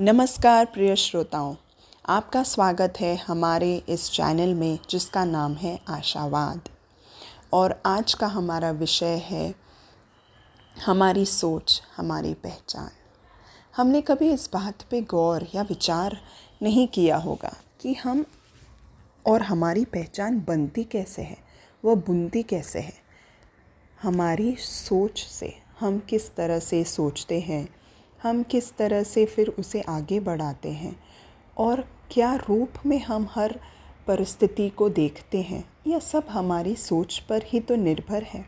नमस्कार प्रिय श्रोताओं, आपका स्वागत है हमारे इस चैनल में जिसका नाम है आशावाद। और आज का हमारा विषय है हमारी सोच, हमारी पहचान। हमने कभी इस बात पे गौर या विचार नहीं किया होगा कि हम और हमारी पहचान बनती कैसे है, वह बुनती कैसे है। हमारी सोच से हम किस तरह से सोचते हैं हम किस तरह से फिर उसे आगे बढ़ाते हैं? और क्या रूप में हम हर परिस्थिति को देखते हैं? यह सब हमारी सोच पर ही तो निर्भर है।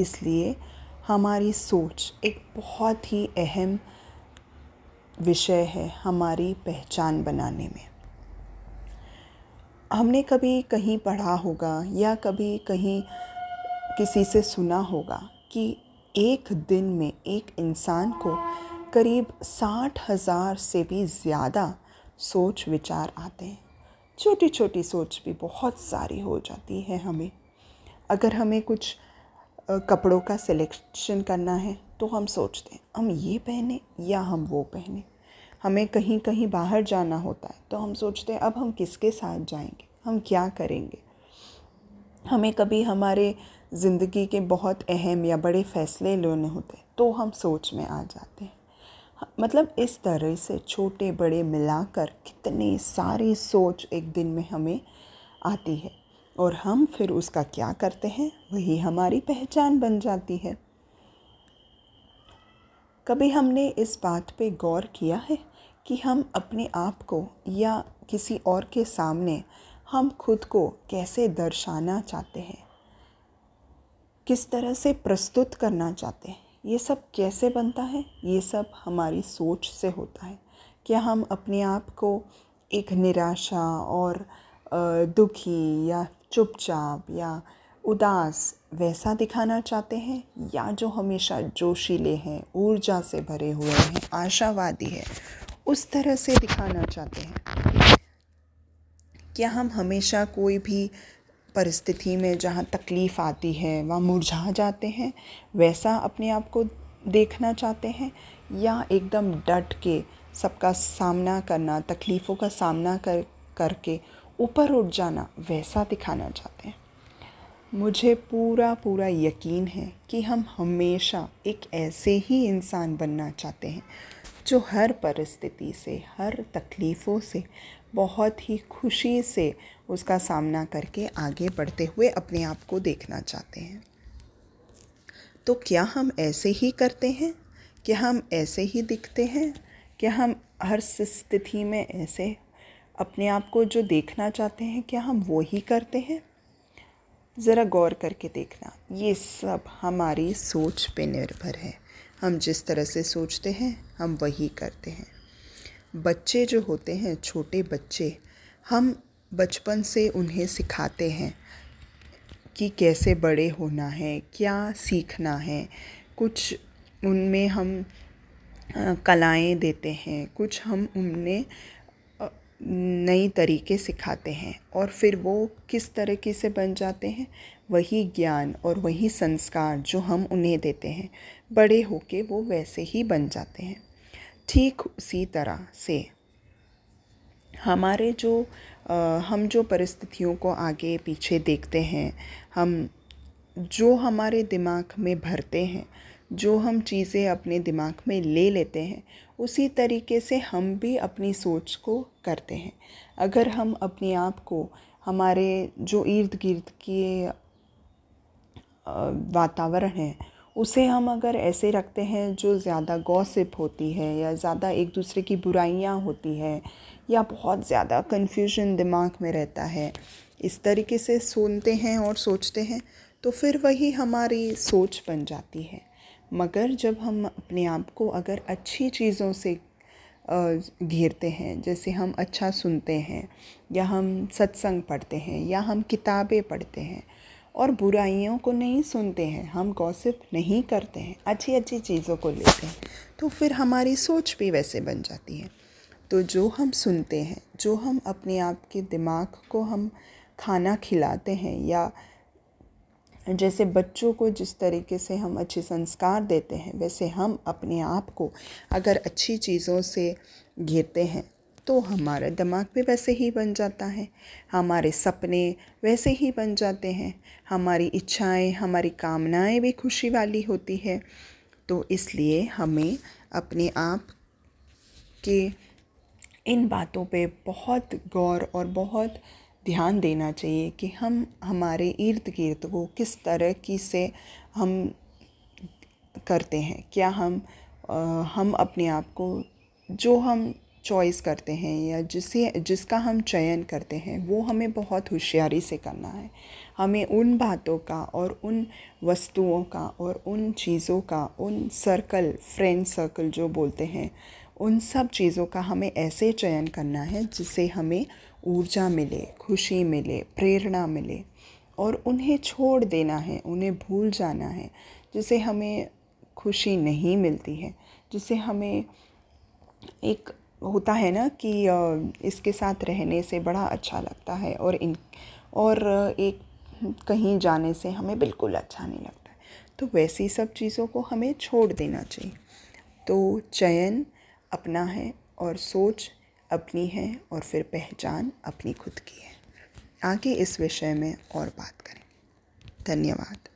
इसलिए हमारी सोच एक बहुत ही अहम विषय है हमारी पहचान बनाने में। हमने कभी कहीं पढ़ा होगा या कभी कहीं किसी से सुना होगा कि एक दिन में एक इंसान को करीब साठ हज़ार से भी ज़्यादा सोच विचार आते हैं। छोटी छोटी सोच भी बहुत सारी हो जाती है हमें। अगर हमें कुछ कपड़ों का सिलेक्शन करना है तो हम सोचते हैं, हम ये पहने या हम वो पहने? हमें कहीं कहीं बाहर जाना होता है तो हम सोचते हैं, अब हम किसके साथ जाएँगे? हम क्या करेंगे? हमें कभी हमारे ज़िंदगी के बहुत अहम या बड़े फ़ैसले लेने होते हैं तो हम सोच में आ जाते हैं। मतलब इस तरह से छोटे बड़े मिलाकर कितने सारी सोच एक दिन में हमें आती है। और हम फिर उसका क्या करते हैं, वही हमारी पहचान बन जाती है। कभी हमने इस बात पे गौर किया है कि हम अपने आप को या किसी और के सामने हम खुद को कैसे दर्शाना चाहते हैं? किस तरह से प्रस्तुत करना चाहते हैं? ये सब कैसे बनता है? ये सब हमारी सोच से होता है। क्या हम अपने आप को एक निराशा और दुखी या चुपचाप या उदास वैसा दिखाना चाहते हैं? या जो हमेशा जोशीले हैं, ऊर्जा से भरे हुए हैं, आशावादी है, उस तरह से दिखाना चाहते हैं? क्या हम हमेशा कोई भी परिस्थिति में जहाँ तकलीफ़ आती है, वहाँ मुरझा जाते हैं, वैसा अपने आप को देखना चाहते हैं या एकदम डट के सबका सामना करना, तकलीफ़ों का सामना कर, करके ऊपर उठ जाना, वैसा दिखाना चाहते हैं। मुझे पूरा पूरा यकीन है कि हम हमेशा एक ऐसे ही इंसान बनना चाहते हैं, जो हर परिस्थिति से, हर तकलीफ़ों से बहुत ही खुशी से उसका सामना करके आगे बढ़ते हुए अपने आप को देखना चाहते हैं। तो क्या हम ऐसे ही करते हैं? क्या हम ऐसे ही दिखते हैं? क्या हम हर स्थिति में ऐसे अपने आप को जो देखना चाहते हैं, क्या हम वो ही करते हैं? ज़रा गौर करके देखना। ये सब हमारी सोच पे निर्भर है। हम जिस तरह से सोचते हैं, हम वही करते हैं। बच्चे जो होते हैं, छोटे बच्चे, हम बचपन से उन्हें सिखाते हैं कि कैसे बड़े होना है, क्या सीखना है। कुछ उनमें हम कलाएँ देते हैं, कुछ हम उन्हें नई तरीके सिखाते हैं और फिर वो किस तरीके से बन जाते हैं, वही ज्ञान और वही संस्कार जो हम उन्हें देते हैं। बड़े होके वो वैसे ही बन जाते हैं। ठीक उसी तरह से हमारे जो हम जो परिस्थितियों को आगे पीछे देखते हैं, हम, जो हमारे दिमाग में भरते हैं, जो हम चीज़ें अपने दिमाग में ले लेते हैं, उसी तरीके से हम भी अपनी सोच को करते हैं। अगर हम अपने आप को, हमारे जो इर्द गिर्द के वातावरण है उसे हम अगर ऐसे रखते हैं जो ज़्यादा गॉसिप होती है या ज़्यादा एक दूसरे की बुराइयाँ होती है या बहुत ज़्यादा कन्फ्यूज़न दिमाग में रहता है, इस तरीके से सुनते हैं और सोचते हैं तो फिर वही हमारी सोच बन जाती है। मगर जब हम अपने आप को अगर अच्छी चीज़ों से घेरते हैं, जैसे हम अच्छा सुनते हैं या हम सत्संग पढ़ते हैं या हम किताबें पढ़ते हैं और बुराइयों को नहीं सुनते हैं, हम गॉसिप नहीं करते हैं अच्छी अच्छी चीज़ों को लेते हैं तो फिर हमारी सोच भी वैसे बन जाती है। तो जो हम सुनते हैं, जो हम अपने आप के दिमाग को हम खाना खिलाते हैं या जैसे बच्चों को जिस तरीके से हम अच्छे संस्कार देते हैं, वैसे हम अपने आप को अगर अच्छी चीज़ों से घेरते हैं तो हमारा दिमाग भी वैसे ही बन जाता है। हमारे सपने वैसे ही बन जाते हैं। हमारी इच्छाएँ हमारी कामनाएँ भी खुशी वाली होती है। तो इसलिए हमें अपने आप के इन बातों पे बहुत गौर और बहुत ध्यान देना चाहिए कि हम हमारे इर्द गिर्द को किस तरह की से हम करते हैं। क्या हम आ, हम अपने आप को जो हम चॉइस करते हैं या जिसे, जिसका हम चयन करते हैं, वो हमें बहुत होशियारी से करना है। हमें उन बातों का और उन वस्तुओं का और उन चीज़ों का, उन सर्कल फ्रेंड सर्कल जो बोलते हैं, उन सब चीज़ों का हमें ऐसे चयन करना है जिससे हमें ऊर्जा मिले, खुशी मिले, प्रेरणा मिले और उन्हें छोड़ देना है, उन्हें भूल जाना है जिसे हमें खुशी नहीं मिलती है जिसे हमें एक होता है ना कि इसके साथ रहने से बड़ा अच्छा लगता है और इन, और एक कहीं जाने से हमें बिल्कुल अच्छा नहीं लगता। है तो वैसी सब चीज़ों को हमें छोड़ देना चाहिए। तो चयन अपना है और सोच अपनी है और फिर पहचान अपनी खुद की है। आगे इस विषय में और बात करें। धन्यवाद।